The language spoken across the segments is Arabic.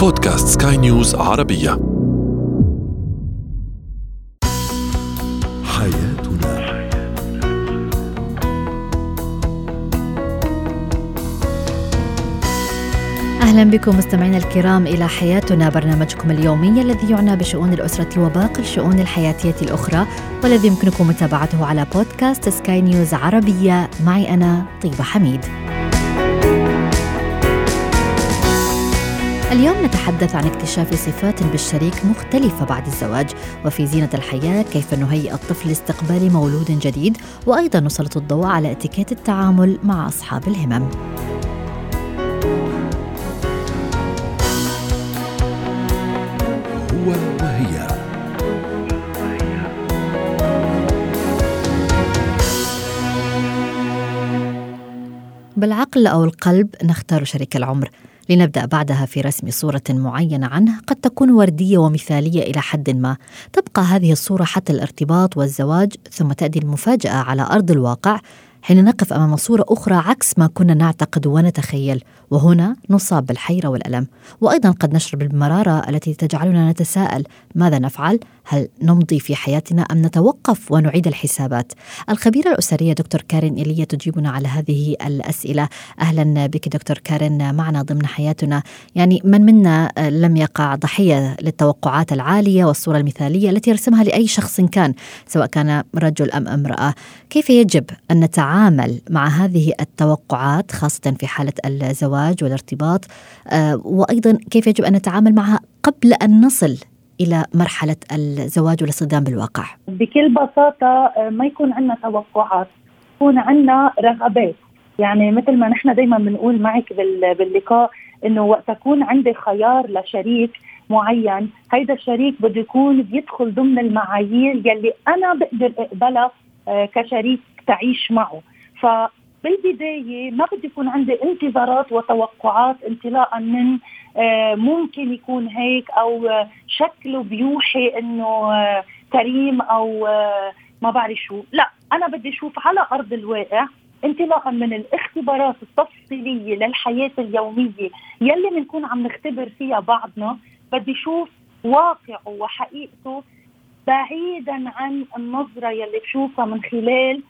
بودكاست سكاي نيوز عربية. حياتنا. أهلا بكم مستمعينا الكرام إلى حياتنا برنامجكم اليومي الذي يعنى بشؤون الأسرة وباقي الشؤون الحياتية الأخرى والذي يمكنكم متابعته على بودكاست سكاي نيوز عربية. معي أنا طيبة حميد. اليوم نتحدث عن اكتشاف صفات بالشريك مختلفة بعد الزواج وفي زينة الحياة كيف نهيئ الطفل لاستقبال مولود جديد وأيضا نسلط الضوء على اتيكيت التعامل مع أصحاب الهمم. هو وهي. بالعقل أو القلب نختار شريك العمر. لنبدأ بعدها في رسم صورة معينة عنه قد تكون وردية ومثالية إلى حد ما. تبقى هذه الصورة حتى الارتباط والزواج ثم تأتي المفاجأة على أرض الواقع. حين نقف أمام صورة أخرى عكس ما كنا نعتقد ونتخيل وهنا نصاب بالحيرة والألم. وأيضا قد نشعر بالمراره التي تجعلنا نتساءل ماذا نفعل؟ هل نمضي في حياتنا أم نتوقف ونعيد الحسابات؟ الخبيرة الأسرية دكتور كارين إيليا تجيبنا على هذه الأسئلة. أهلا بك دكتور كارين معنا ضمن حياتنا. يعني من منا لم يقع ضحية للتوقعات العالية والصورة المثالية التي يرسمها لأي شخص كان سواء كان رجل أم امرأة. كيف يجب أن نتعامل مع هذه التوقعات خاصة في حالة الزواج والارتباط آه، وأيضا كيف يجب أن نتعامل معها قبل أن نصل إلى مرحلة الزواج والاصطدام بالواقع؟ بكل بساطة آه، ما يكون عندنا توقعات يكون عندنا رغبات يعني مثل ما نحن دائما بنقول معك باللقاء إنه وقت يكون عندي خيار لشريك معين هيدا الشريك بده يكون بيدخل ضمن المعايير يلي أنا بقدر أقبلها كشريك تعيش معه. ف بالبداية ما بدي يكون عندي انتظارات وتوقعات انطلاقا من آه، ممكن يكون هيك أو آه، شكله بيوحي آه، كريم أو ما بعرف شو. لا أنا بدي أشوف على أرض الواقع انطلاقا من الاختبارات التفصيلية للحياة اليومية يلي بنكون عم نختبر فيها بعضنا. بدي أشوف واقعه وحقيقته بعيدا عن النظرة يلي بشوفها من خلال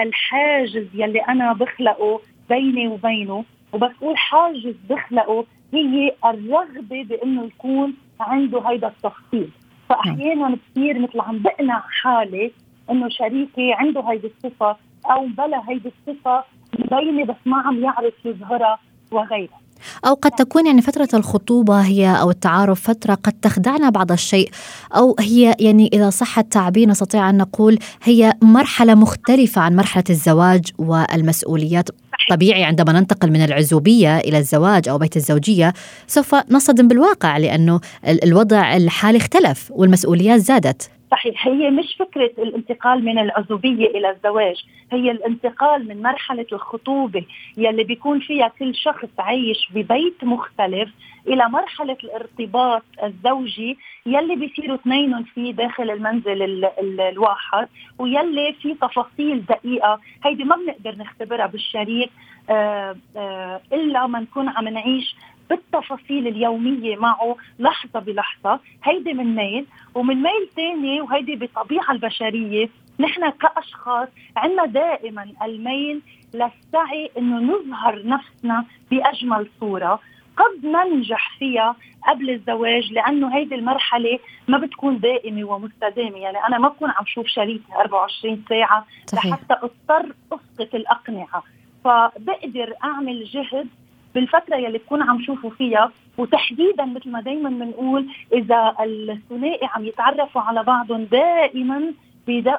الحاجز يلي أنا بخلقه بيني وبينه. وبس حاجز بخلقه هي الرغبة بإنه يكون عنده هيدا التفصيل فاحيانا كثير مثل عم بقنع حالي إنه شريكي عنده هيدي الصفة أو بلا هيدي الصفة مبينه بس ما عم يعرف يظهرها وغيرها. أو قد تكون يعني فترة الخطوبة هي أو التعارف فترة قد تخدعنا بعض الشيء أو هي يعني إذا صح التعبير نستطيع أن نقول هي مرحلة مختلفة عن مرحلة الزواج والمسؤوليات. طبيعي عندما ننتقل من العزوبية إلى الزواج أو بيت الزوجية سوف نصطدم بالواقع لأنه الوضع الحالي اختلف والمسؤوليات زادت. صحيح. هي مش فكرة الانتقال من العزوبية إلى الزواج. هي الانتقال من مرحلة الخطوبة يلي بيكون فيها كل شخص عايش ببيت مختلف إلى مرحلة الارتباط الزوجي يلي بيصيروا اثنين فيه داخل المنزل ال ال الواحد ويلي في تفاصيل دقيقة هيدي ما بنقدر نختبرها بالشريك آآ آآ إلا ما نكون عم نعيش بالتفاصيل اليومية معه لحظة بلحظة. هيدي من ميل ومن ميل ثاني وهيدي بالطبيعه البشرية نحن كأشخاص عندنا دائما الميل للسعي إنه نظهر نفسنا بأجمل صورة. قد ننجح فيها قبل الزواج لأنه هيدي المرحلة ما بتكون دائمة ومستدامة. يعني أنا ما بكون عم شوف شريكي 24 ساعة صحيح. لحتى أضطر اسقط الأقنعة. فبقدر أعمل جهد بالفترة يلي بكون عم شوفه فيها وتحديدا مثل ما دائما بنقول إذا الثنائي عم يتعرفوا على بعضهم دائما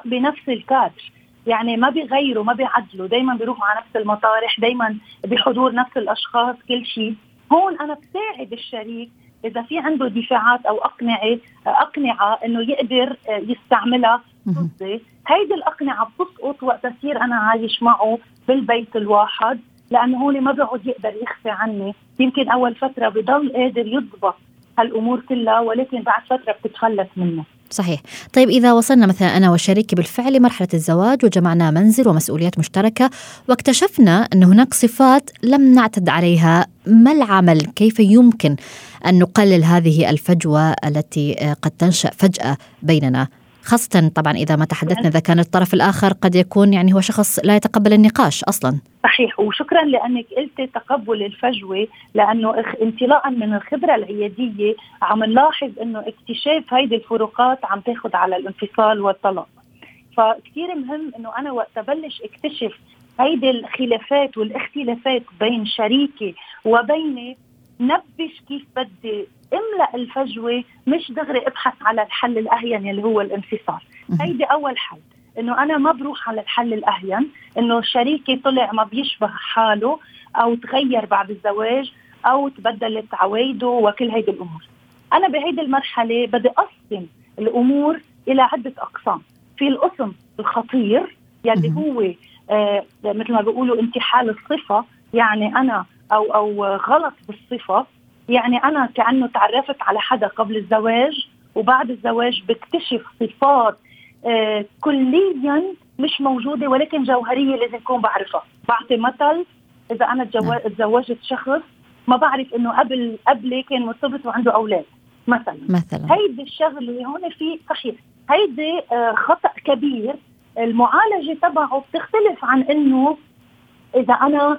بنفس الكادر. يعني ما بيغيروا ما بيعدلوا دائما بيروحوا على نفس المطارح دائما بحضور نفس الأشخاص كل شيء. هون أنا بساعد الشريك إذا في عنده دفاعات أو أقنعة أقنعة إنه يقدر يستعملها. ضدي هيدي الأقنعة بتسقط وقت يصير أنا عايش معه بالبيت الواحد. لأنه هون ما بيقعد يقدر يخفي عني. يمكن أول فترة بضل قادر يضبط هالأمور كلها ولكن بعد فترة بتتخلص منه. صحيح. طيب إذا وصلنا مثلا أنا وشريكي بالفعل لمرحلة الزواج وجمعنا منزل ومسؤوليات مشتركة واكتشفنا أن هناك صفات لم نعتد عليها ما العمل؟ كيف يمكن أن نقلل هذه الفجوة التي آه، قد تنشأ فجأة بيننا؟ خاصة طبعا إذا ما تحدثنا إذا كان الطرف الآخر قد يكون يعني هو شخص لا يتقبل النقاش أصلا. صحيح وشكرا لأنك قلتي تقبل الفجوة لأنه انطلاقا من الخبرة العيادية عم نلاحظ أنه اكتشاف هيدي الفروقات عم تاخذ على الانفصال والطلاق. فكتير مهم أنه أنا وقت أبلش اكتشف هيدي الخلافات والاختلافات بين شريكي وبيني نبش كيف بدي املأ الفجوة مش دغري ابحث على الحل الأهين اللي هو الانفصال. هيدي أول حل إنه أنا ما بروح على الحل الأهين إنه شريكي طلع ما بيشبه حاله أو تغير بعد الزواج أو تبدلت عوايده وكل هيدي الأمور. أنا بهيدي المرحلة بدي أقسم الأمور إلى عدة أقسام. في القسم الخطير يلي هو آه مثل ما بيقولوا انتحال الصفة يعني أنا أو أو غلط بالصفة يعني أنا كأنه تعرفت على حدا قبل الزواج وبعد الزواج بكتشف صفات آه كليا مش موجودة ولكن جوهرية لازم أكون بعرفها. بعطي مثل إذا أنا تزوجت شخص ما بعرف إنه قبل قبلي كان مرتبط وعنده أولاد مثلا. مثلا. هيدي الشغلة هون في صحيح. هيدي آه خطأ كبير. المعالجة تبعه بتختلف عن إنه إذا أنا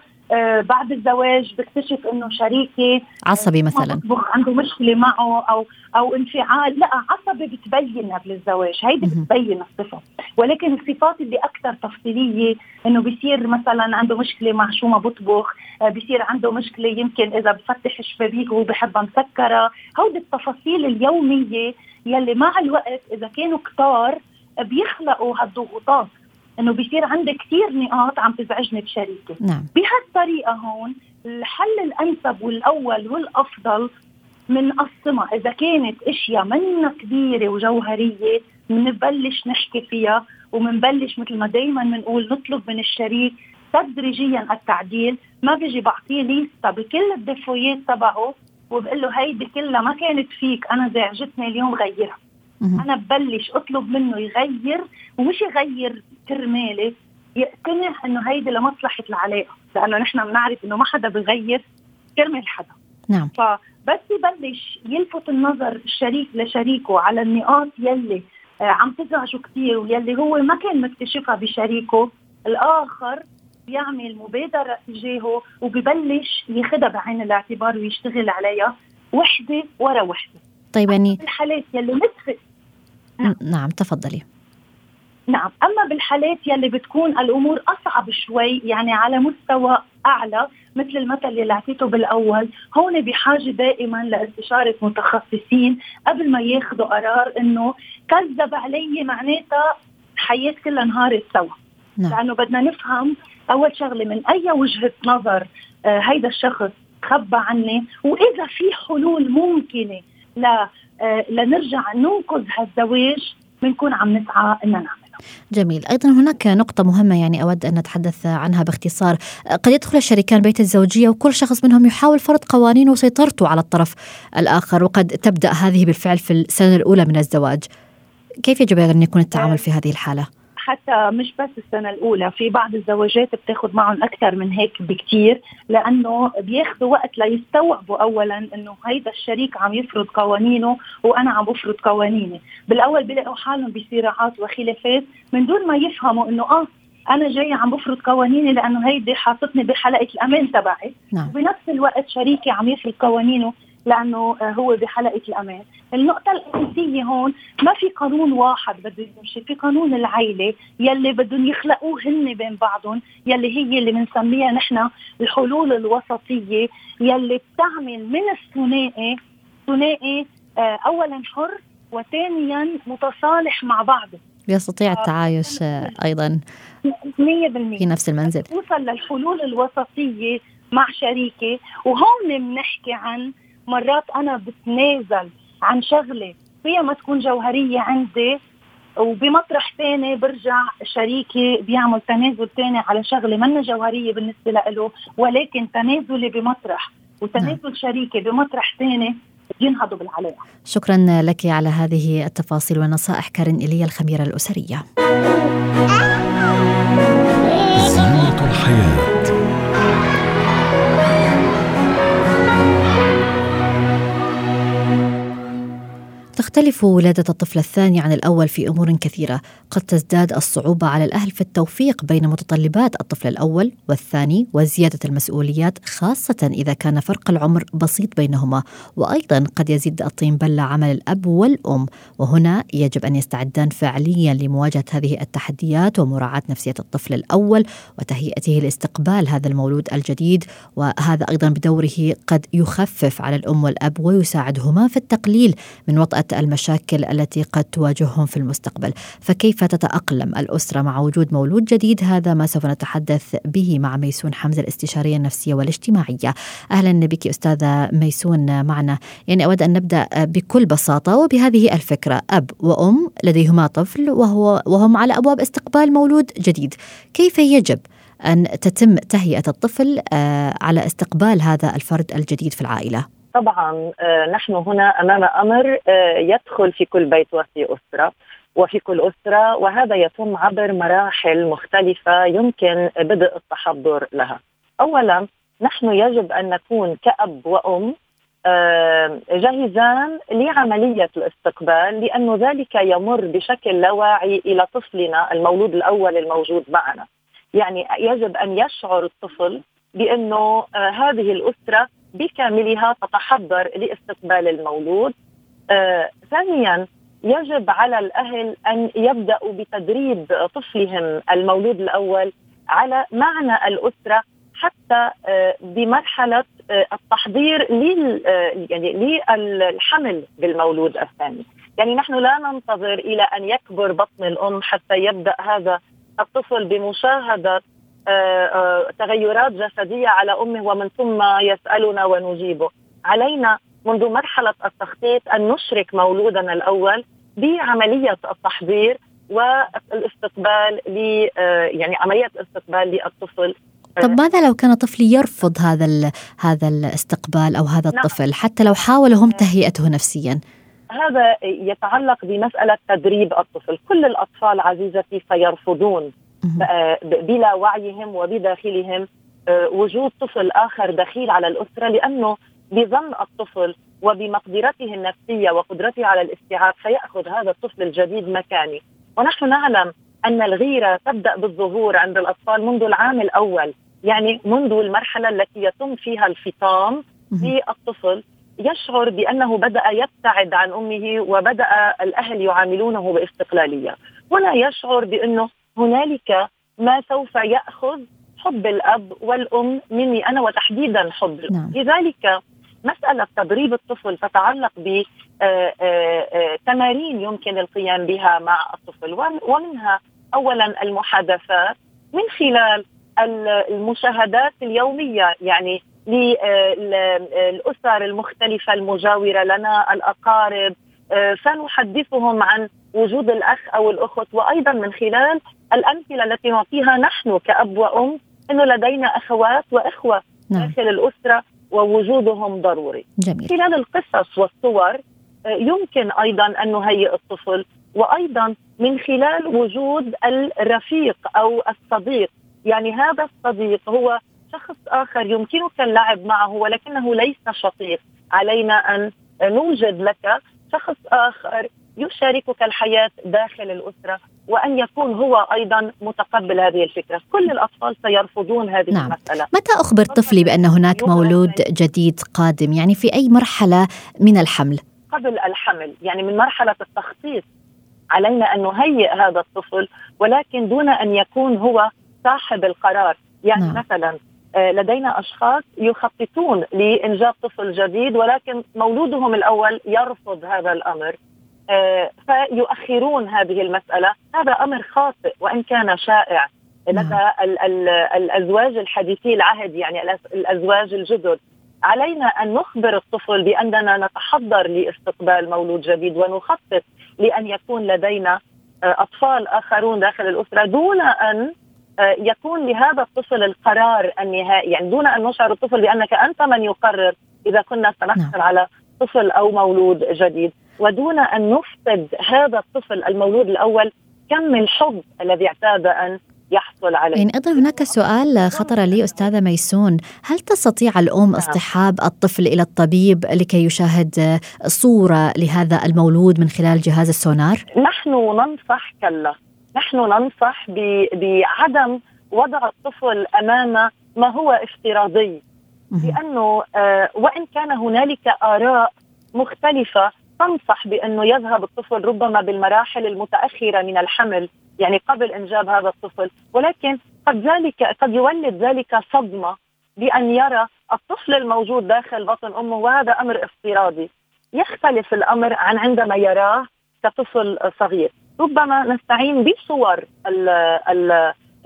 بعد الزواج بكتشف إنه شريكي عصبي مثلا. عنده مشكلة معه أو أو انفعال. لا عصبي بتبين قبل الزواج هيدي بتبين الصفة. ولكن الصفات اللي أكثر تفصيلية إنه بيصير مثلا عنده مشكلة مع شو ما بطبخ آه بيصير عنده مشكلة يمكن إذا بفتح الشبابيك وهو بحبها مسكرة. هودي التفاصيل اليومية يلي مع الوقت إذا كانوا كتار بيخلقوا هالضغوطات. إنه بيصير عندي كثير نقاط عم تزعجني بشريكي. نعم. بهالطريقة هون الحل الأنسب والأول والأفضل بنقسمها إذا كانت أشياء منا كبيرة وجوهرية بنبلش نحكي فيها وبنبلش مثل ما دائما بنقول نطلب من الشريك تدريجيا التعديل. ما بيجي بعطيه ليستا بكل الدفويات تبعه وبقول له هيدي كلها ما كانت فيك أنا زعجتني اليوم غيرها. أنا ببلش أطلب منه يغير ومش يغير كرمالي يقتنع إنه هيدي لمصلحة العلاقة لأنه نحن بنعرف إنه ما حدا بغير كرمال حدا. نعم. فبس يبلش يلفت النظر الشريك لشريكه على النقاط يلي آه، عم تزعجه كثير ويلي هو ما كان مكتشفها بشريكه. الآخر بيعمل مبادرة تجاهه وببلش ياخذها بعين الاعتبار ويشتغل عليها وحدة ورا وحدة. طيب يعني الحالات يلي نتفق نعم, نعم تفضلي. نعم. أما بالحالات يلي بتكون الأمور أصعب شوي يعني على مستوى أعلى مثل المثل اللي اعطيته بالأول هون بحاجة دائما لإستشارة متخصصين قبل ما ياخذوا قرار إنه كذب علي معناتها حياة كلها انهارت سوا. نعم. لأنه بدنا نفهم أول شغلة من أي وجهة نظر آه هيدا الشخص خبى عني وإذا في حلول آه لنرجع ننقذ هالزواج بنكون عم نسعى ان نعمل جميل. أيضا هناك نقطة مهمة يعني أود أن نتحدث عنها باختصار. قد يدخل الشريكان بيت الزوجية وكل شخص منهم يحاول فرض قوانين وسيطرته على الطرف الآخر وقد تبدأ هذه بالفعل في السنة الأولى من الزواج. كيف يجب أن يكون التعامل في هذه الحالة؟ حتى مش بس السنة الأولى في بعض الزواجات بتاخذ معهم أكثر من هيك بكتير لأنه بياخذوا وقت ليستوعبوا أولا إنه هيدا الشريك عم يفرض قوانينه وأنا عم بفرض قوانيني بالأول بيلاقوا حالهم بصراعات وخلافات من دون ما يفهموا إنه آه أنا جاي عم بفرض قوانيني لأنه هيدي حاطتني بحلقة الأمان تبعي نعم. بنفس الوقت شريكي عم يفرض قوانينه لأنه هو بحلقة الأمان، النقطة الأساسية هون ما في قانون واحد بده يمشي، في قانون العيلة يلي بدهم يخلقوه هن بين بعضهم، يلي هي اللي بنسميها نحن الحلول الوسطية يلي بتعمل من الثنائي ثنائي آه، اولا حر وثانيا متصالح مع بعضه يستطيع التعايش آه، أيضا 100% في نفس المنزل. توصل للحلول الوسطية مع شريكي وهون بنحكي عن مرات أنا بتنازل عن شغلة فيها ما تكون جوهرية عندي وبمطرح ثاني برجع شريكي بيعمل تنازل ثاني على شغلة منا جوهرية بالنسبة له ولكن تنازلي بمطرح وتنازل نعم. شريكي بمطرح ثاني ينهضوا بالعلاقة شكرا لك على هذه التفاصيل والنصائح كارين إيليا الخبيرة الأسرية تختلف ولادة الطفل الثاني عن الأول في أمور كثيرة. قد تزداد الصعوبة على الأهل في التوفيق بين متطلبات الطفل الأول والثاني وزيادة المسؤوليات خاصة إذا كان فرق العمر بسيط بينهما. وأيضا قد يزيد الطين بلة عمل الأب والأم. وهنا يجب أن يستعدان فعليا لمواجهة هذه التحديات ومراعاة نفسية الطفل الأول وتهيئته لاستقبال هذا المولود الجديد. وهذا أيضا بدوره قد يخفف على الأم والأب ويساعدهما في التقليل من وطأة المشاكل التي قد تواجههم في المستقبل فكيف تتأقلم الأسرة مع وجود مولود جديد؟ هذا ما سوف نتحدث به مع ميسون حمزة الاستشارية النفسية والاجتماعية. أهلا بك أستاذة ميسون معنا. يعني أود أن نبدأ بكل بساطة وبهذه الفكرة. أب وأم لديهما طفل وهو وهم على أبواب استقبال مولود جديد. كيف يجب أن تتم تهيئة الطفل آه، على استقبال هذا الفرد الجديد في العائلة؟ طبعا آه، نحن هنا أمام أمر آه، يدخل في كل بيت وفي أسرة وفي كل أسرة وهذا يتم عبر مراحل مختلفة يمكن بدء التحضر لها. اولا نحن يجب أن نكون كأب وأم آه، جاهزان لعملية الاستقبال لأنه ذلك يمر بشكل لا واعي إلى طفلنا المولود الأول الموجود معنا. يعني يجب أن يشعر الطفل بأنه هذه الأسرة بكاملها تتحضر لاستقبال المولود. آه، ثانيا يجب على الأهل أن يبدأوا بتدريب طفلهم المولود الأول على معنى الأسرة حتى آه، بمرحلة آه، التحضير يعني للحمل بالمولود الثاني، يعني نحن لا ننتظر إلى أن يكبر بطن الأم حتى يبدأ هذا الطفل بمشاهدة آه، تغيرات جسدية على أمه ومن ثم يسألنا ونجيبه. علينا منذ مرحلة التخطيط أن نشرك مولودنا الأول بعملية التحضير والاستقبال ل يعني عملية استقبال للطفل. طب ماذا لو كان طفلي يرفض هذا هذا الاستقبال أو هذا نعم. الطفل حتى لو حاول هم تهيئته نفسيا؟ هذا يتعلق بمسألة تدريب الطفل، كل الأطفال عزيزتي سيرفضون بلا وعيهم وبداخلهم آه، وجود طفل آخر دخيل على الأسرة لأنه بظن الطفل وبمقدرته النفسية وقدرته على الاستيعاب سيأخذ هذا الطفل الجديد مكاني. ونحن نعلم أن الغيرة تبدأ بالظهور عند الأطفال منذ العام الأول يعني منذ المرحلة التي يتم فيها الفطام مهم. للطفل يشعر بأنه بدأ يبتعد عن أمه وبدأ الأهل يعاملونه باستقلالية. ولا يشعر بأنه هنالك ما سوف يأخذ حب الأب والأم مني أنا وتحديدا حب الام نعم. لذلك مسألة تدريب الطفل تتعلق ب آه، آه، آه، تمارين يمكن القيام بها مع الطفل. وم- ومنها اولا المحادثات من خلال ال- المشاهدات اليومية يعني للاسر المختلفة المجاورة لنا الأقارب. سنحدثهم عن وجود الأخ أو الأخت وأيضا من خلال الأمثلة التي نعطيها نحن كاب وام إنه لدينا أخوات وإخوة نعم. داخل الأسرة ووجودهم ضروري. جميل. خلال القصص والصور آه، يمكن أيضا أن نهيئ الطفل وأيضا من خلال وجود الرفيق أو الصديق، يعني هذا الصديق هو شخص آخر يمكنك اللعب معه ولكنه ليس شقيق، علينا أن نوجد لك شخص آخر يشاركك الحياة داخل الأسرة وأن يكون هو أيضا متقبل هذه الفكرة، كل الأطفال سيرفضون هذه نعم. المسألة. متى أخبر طفلي بأن هناك مولود جديد قادم؟ يعني في أي مرحلة من الحمل؟ قبل الحمل يعني من مرحلة التخطيط. علينا أن نهيئ هذا الطفل ولكن دون أن يكون هو صاحب القرار. يعني نعم. مثلا آه، لدينا أشخاص يخططون لإنجاب طفل جديد ولكن مولودهم الأول يرفض هذا الأمر. آه، فيؤخرون هذه المسألة. هذا أمر خاطئ وإن كان شائع. نعم. لدى ال- الأزواج الحديثي العهد يعني الأز- الأزواج الجدد. علينا أن نخبر الطفل بأننا نتحضر لاستقبال مولود جديد ونخطط لأن يكون لدينا آه، أطفال آخرون داخل الأسرة دون أن آه، يكون لهذا الطفل القرار النهائي. يعني دون أن نشعر الطفل بأنك أنت من يقرر إذا كنا سنحصل نعم. على طفل أو مولود جديد. ودون أن نفقد هذا الطفل المولود الأول كم الحب الذي اعتاد أن يحصل عليه؟ يعني أيضا هناك سؤال خطر لي أستاذة ميسون. هل تستطيع الأم نعم. اصطحاب الطفل إلى الطبيب لكي يشاهد صورة لهذا المولود من خلال جهاز السونار؟ نحن ننصح كلا. نحن ننصح بعدم وضع الطفل أمام ما هو افتراضي. لأنه آه، وإن كان هنالك آراء مختلفة تنصح بأنه يذهب الطفل ربما بالمراحل المتأخرة من الحمل يعني قبل إنجاب هذا الطفل. ولكن قد ذلك قد يولد ذلك صدمة بأن يرى الطفل الموجود داخل بطن أمه وهذا أمر افتراضي. يختلف الأمر عن عندما يراه كطفل صغير. ربما نستعين بصور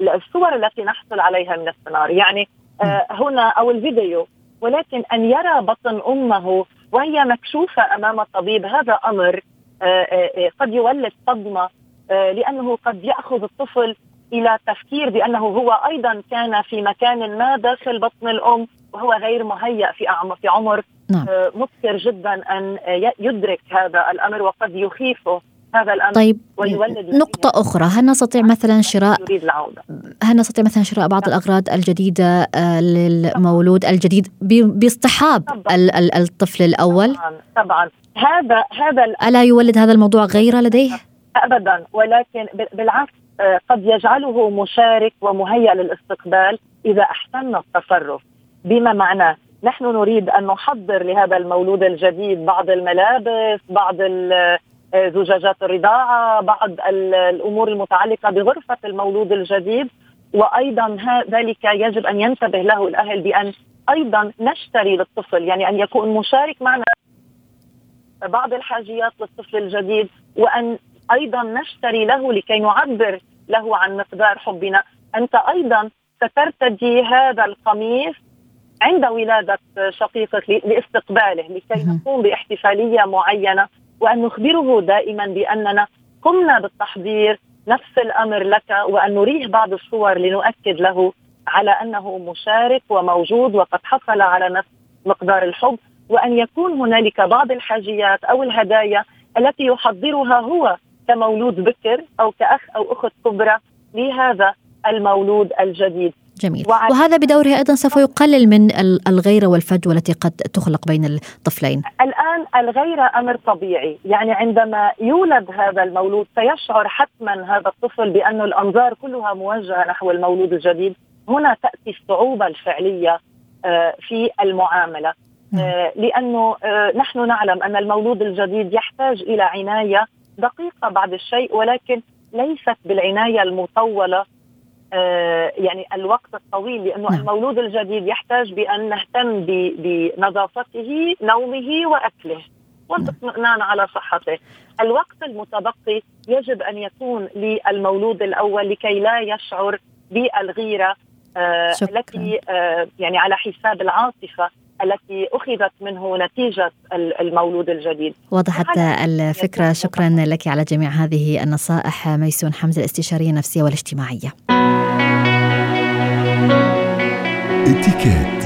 الصور التي نحصل عليها من السونار يعني آه، هنا أو الفيديو ولكن أن يرى بطن أمه وهي مكشوفة أمام الطبيب هذا أمر آه، آه، قد يولد صدمة آه، لأنه قد يأخذ الطفل إلى تفكير بأنه هو أيضا كان في مكان ما داخل بطن الأم وهو غير مهيأ في في عمر نعم. آه، مبكر جدا أن يدرك هذا الأمر وقد يخيفه هذا الأمر طيب ويولد نقطة أخرى هل نستطيع مثلا شراء هل نستطيع مثلا شراء بعض نعم. الأغراض الجديدة آه، للمولود الجديد باصطحاب الطفل الأول؟ طبعا طبعا. هذا هذا ألا يولد هذا الموضوع غيرة لديه؟ ابدا. ولكن بالعكس آه، قد يجعله مشارك ومهيأ للاستقبال إذا أحسن التصرف. بما معناه نحن نريد أن نحضر لهذا المولود الجديد بعض الملابس بعض زجاجات الرضاعه بعض الأمور المتعلقة بغرفة المولود الجديد وأيضا ذلك يجب أن ينتبه له الأهل بأن أيضا نشتري للطفل يعني أن يكون مشارك معنا بعض الحاجيات للطفل الجديد وأن أيضا نشتري له لكي نعبر له عن مقدار حبنا. أنت أيضا سترتدي هذا القميص عند ولادة شقيقك لاستقباله لكي نقوم بإحتفالية معينة. وأن نخبره دائما بأننا قمنا بالتحضير نفس الأمر لك وأن نريه بعض الصور لنؤكد له على أنه مشارك وموجود وقد حصل على نفس مقدار الحب وأن يكون هنالك بعض الحاجيات أو الهدايا التي يحضرها هو كمولود بكر أو كأخ أو أخت كبرى لهذا المولود الجديد. جميل. وهذا بدوره أيضا سوف يقلل من الغيرة والفجوة التي قد تخلق بين الطفلين. الآن الغيرة أمر طبيعي. يعني عندما يولد هذا المولود سيشعر حتما هذا الطفل بأن الأنظار كلها موجهة نحو المولود الجديد. هنا تأتي الصعوبة الفعلية آه، في المعاملة. نعم. آه، لأنه آه، نحن نعلم أن المولود الجديد يحتاج إلى عناية دقيقة بعض الشيء ولكن ليست بالعناية المطولة آه يعني الوقت الطويل لأنه نعم. المولود الجديد يحتاج بأن نهتم بنظافته نومه وأكله والاطمئنان على صحته. الوقت المتبقي يجب أن يكون للمولود الأول لكي لا يشعر بالغيرة آه التي آه يعني على حساب العاطفة التي أخذت منه نتيجة المولود الجديد. وضحت الفكرة شكرا لك على جميع هذه النصائح ميسون حمزة الاستشارية النفسية والاجتماعية. اتكات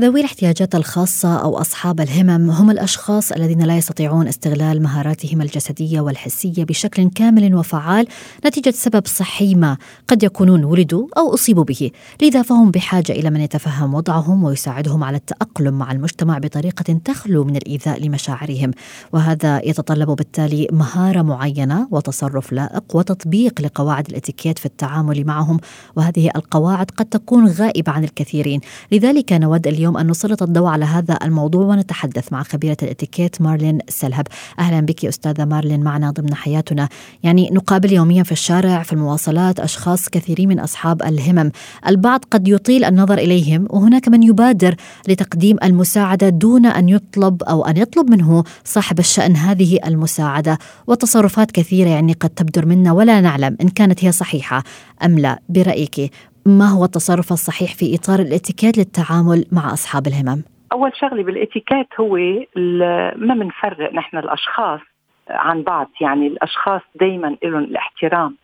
ذوي الاحتياجات الخاصة أو أصحاب الهمم هم الأشخاص الذين لا يستطيعون استغلال مهاراتهم الجسدية والحسية بشكل كامل وفعال نتيجة سبب صحي ما قد يكونون ولدوا أو أصيبوا به. لذا فهم بحاجة إلى من يتفهم وضعهم ويساعدهم على التأقلم مع المجتمع بطريقة تخلو من الإيذاء لمشاعرهم. وهذا يتطلب بالتالي مهارة معينة وتصرف لائق وتطبيق لقواعد الإتيكيت في التعامل معهم. وهذه القواعد قد تكون غائبة عن الكثيرين. لذلك نود اليوم اليوم أن نسلط الضوء على هذا الموضوع ونتحدث مع خبيرة الاتيكيت مارلين سلهب. أهلا بك أستاذة مارلين معنا ضمن حياتنا. يعني نقابل يوميا في الشارع في المواصلات أشخاص كثيرين من أصحاب الهمم. البعض قد يطيل النظر إليهم وهناك من يبادر لتقديم المساعدة دون أن يطلب أو أن يطلب منه صاحب الشأن هذه المساعدة. وتصرفات كثيرة يعني قد تبدر منا ولا نعلم إن كانت هي صحيحة أم لا. برأيك ما هو التصرف الصحيح في إطار الاتيكيت للتعامل مع أصحاب الهمم؟ أول شغلة بالاتيكيت هو ما بنفرق نحن الأشخاص عن بعض. يعني الأشخاص دائما لهم الاحترام.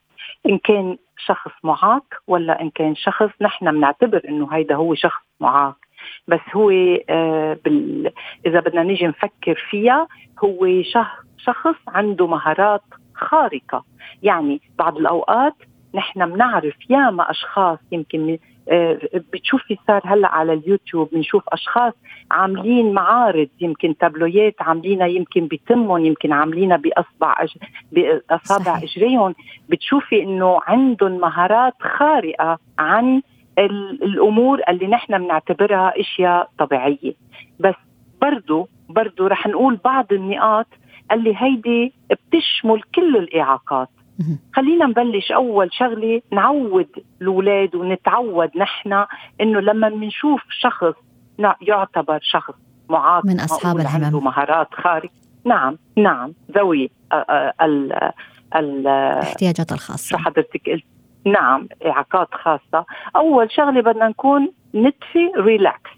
إن كان شخص معاق ولا إن كان شخص نحن بنعتبر إنه هيدا هو شخص معاق. بس هو آه بال... إذا بدنا نيجي نفكر فيها هو شخص عنده مهارات خارقة. يعني بعض الأوقات نحن بنعرف ياما أشخاص يمكن آه، بتشوفي صار هلأ على اليوتيوب بنشوف أشخاص عاملين معارض يمكن تابلويات عاملينها يمكن بتمهم يمكن عاملينها بأصبع أج... بأصابع إجريهم. بتشوفي إنه عندهم مهارات خارقة عن الأمور اللي نحن بنعتبرها أشياء طبيعية. بس برضو برضو رح نقول بعض النقاط اللي هيدي بتشمل كل الإعاقات. خلينا نبلش أول شغلة نعود الأولاد ونتعود نحن إنه لما بنشوف شخص يعتبر شخص معاق من أصحاب الهمم عنده مهارات خارق نعم نعم ذوي ال الاحتياجات الخاصة. شو حضرتك قلت؟ نعم إعاقات خاصة. أول شغلة بدنا نكون نتفي ريلاكس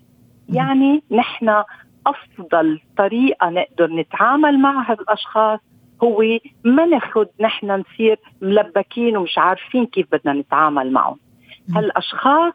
يعني نحن أفضل طريقة نقدر نتعامل مع هالأشخاص هو ما ناخذ نحن نصير ملبكين ومش عارفين كيف بدنا نتعامل معهم. هالأشخاص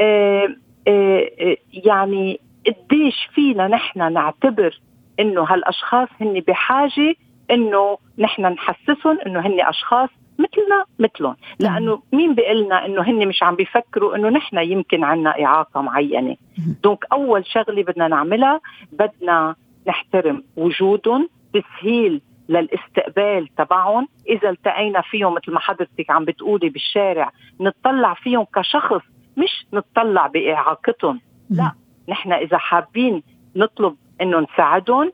آه آه آه يعني قديش فينا نحن نعتبر إنه هالأشخاص هن بحاجة إنه نحن نحسسهم إنه هن أشخاص مثلنا مثلهم. لأنه مين بيقلنا إنه هن مش عم بيفكروا إنه نحن يمكن عنا إعاقة معينة. دونك أول شغلة بدنا نعملها بدنا نحترم وجودهم تسهيل للاستقبال تبعهم. إذا التقينا فيهم مثل ما حضرتك عم بتقولي بالشارع نتطلع فيهم كشخص مش نتطلع بإعاقتهم. لا نحن إذا حابين نطلب إنه نساعدهم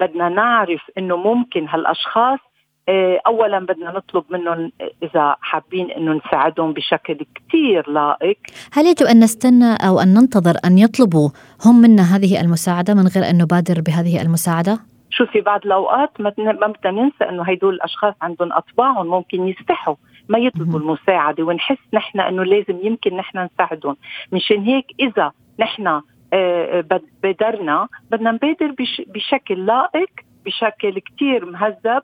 بدنا نعرف إنه ممكن هالأشخاص آه، اولا بدنا نطلب منهم إذا حابين إنه نساعدهم بشكل كثير لائق. هل يجب أن نستنى أو أن ننتظر أن يطلبوا هم منا هذه المساعدة من غير أن نبادر بهذه المساعدة؟ شو في بعض الأوقات ما بدنا ننسى إنه هدول الأشخاص عندهم أطباعهم ممكن يستحوا ما يطلبوا المساعدة ونحس نحن إنه لازم يمكن نحن نساعدهم. مشان هيك إذا نحن آه، آه، بادرنا بدنا نبادر بشكل لائق بشكل كتير مهذب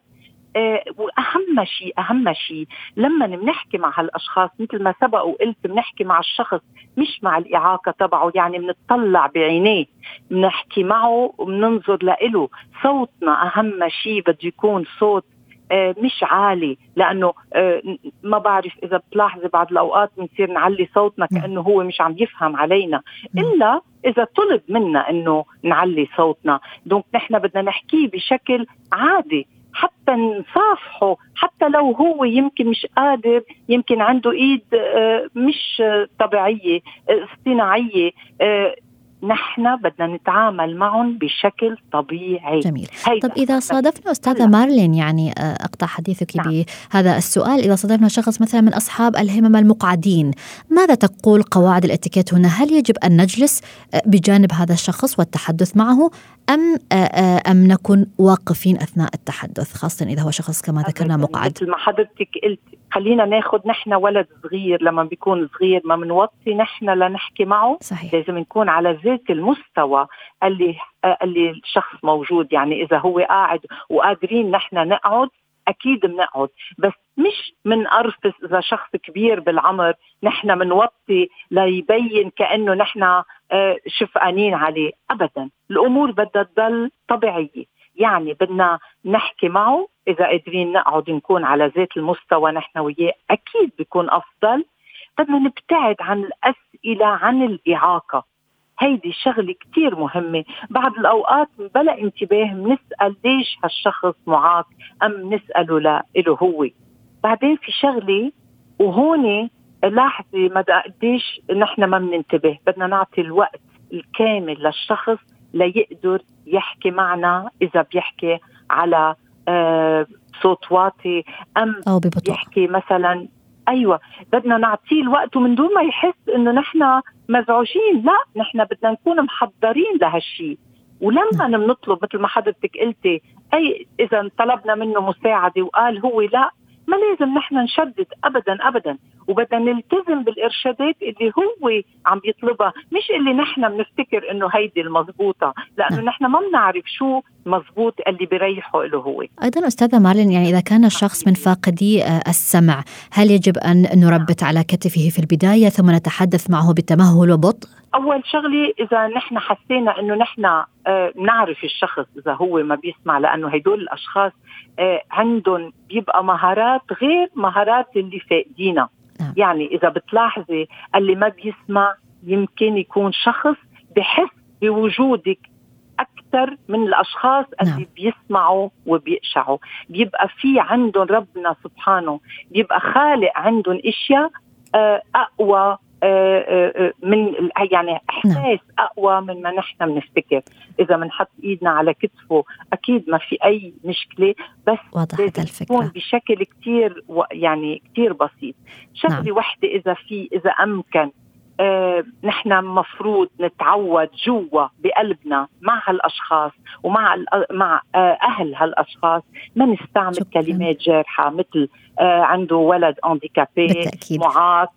وأهم شيء أهم شيء لما بنحكي مع هالأشخاص مثل ما سبق وقلت بنحكي مع الشخص مش مع الإعاقة تبعه يعني بنطلع بعينيه بنحكي معه وبننظر له صوتنا أهم شيء بده يكون صوت آه، مش عالي لأنه آه، ما بعرف إذا بتلاحظي بعض الأوقات بنصير نعلي صوتنا كأنه هو مش عم يفهم علينا. إلا إذا طلب منا إنه نعلي صوتنا. دونك نحن بدنا نحكيه بشكل عادي. حتى نصافحه حتى لو هو يمكن مش قادر يمكن عنده إيد آه، مش طبيعية آه، اصطناعية آه، نحن بدنا نتعامل معهم بشكل طبيعي. جميل. طب إذا صادفنا أستاذة مارلين يعني آه، أقطع حديثك نعم. بهذا السؤال. إذا صادفنا شخص مثلا من أصحاب الهمم المقعدين ماذا تقول قواعد الإتيكيت هنا؟ هل يجب أن نجلس آه، بجانب هذا الشخص والتحدث معه أم آه، أم نكون واقفين أثناء التحدث خاصة إذا هو شخص كما ذكرنا مقعد؟ مثل ما حضرتك قلت خلينا ناخذ نحن ولد صغير لما بيكون صغير ما بنوطي نحن لنحكي معه. صحيح. لازم نكون على ذات المستوى اللي اللي الشخص موجود يعني إذا هو قاعد وقادرين نحن نقعد أكيد بنقعد. بس مش من ارفس إذا شخص كبير بالعمر نحن بنوطي ليبين كأنه نحن آه، شفقانين عليه. ابدا. الأمور بدها تضل طبيعية. يعني بدنا نحكي معه إذا قادرين نقعد نكون على ذات المستوى نحن وياه أكيد بيكون أفضل. بدنا نبتعد عن الأسئلة عن الإعاقة. هيدي شغلة كتير مهمة. بعض الأوقات بلا انتباه بنسأل ليش هالشخص معاق أم نسأله لا إله هو. بعدين في شغلة وهون لاحظي مدى قديش نحن ما بننتبه بدنا نعطي الوقت الكامل للشخص ليقدر يحكي معنا إذا بيحكي على آه صوت واطي أم أو ببطء. يحكي مثلا أيوه بدنا نعطيه الوقت ومن دون ما يحس إنه نحن مزعوجين لا نحن بدنا نكون محضرين لهالشيء ولما نعم. بنطلب مثل ما حضرتك قلتي أي إذا طلبنا منه مساعدة وقال هو لا ما لازم نحن نشدد ابدا ابدا وبدنا نلتزم بالإرشادات اللي هو عم بيطلبها مش اللي نحن بنفتكر إنه هيدي المضبوطة لأنه نعم. نحن ما بنعرف شو مضبوط اللي بيريحه له هو. أيضا أستاذة مارلين يعني إذا كان الشخص من فاقدي آه، السمع هل يجب أن نربت على كتفه في البداية ثم نتحدث معه بتمهل وبطء؟ أول شغلة إذا نحن حسينا إنه نحن آه نعرف الشخص إذا هو ما بيسمع لأنه هدول الأشخاص آه عندهم بيبقى مهارات غير مهارات اللي فاقدينها. نعم. يعني إذا بتلاحظي اللي ما بيسمع يمكن يكون شخص بحس بوجودك أكثر من الأشخاص نعم. اللي بيسمعوا وبيقشعوا بيبقى في عندهم ربنا سبحانه بيبقى خالق عندهم أشياء آه، آه، آه، آه، من يعني إحساس أقوى من ما نحن بنفتكر إذا بنحط إيدنا على كتفه أكيد ما في أي مشكلة بس وضحت لازم تكون الفكرة بشكل كتير و- يعني كتير بسيط شغلة نعم. نعم. واحدة إذا في إذا أمكن آه نحن مفروض نتعود جوا بقلبنا مع هالأشخاص ومع مع آه أهل هالأشخاص ما نستعمل شكراً. كلمات جارحة مثل آه عنده ولد انديكابي معاق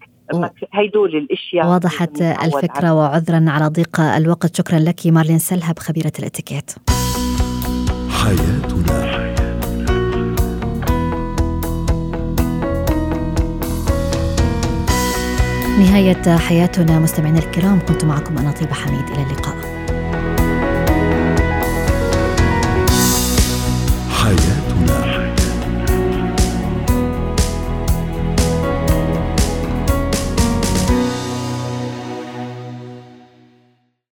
هيدول الأشياء وضحت الفكرة. وعذرا على ضيق الوقت. شكرا لك مارلين سلهب خبيرة الإتيكيت. حياتنا. نهاية حياتنا مستمعينا الكرام كنت معكم أنا طيبة حميد. إلى اللقاء.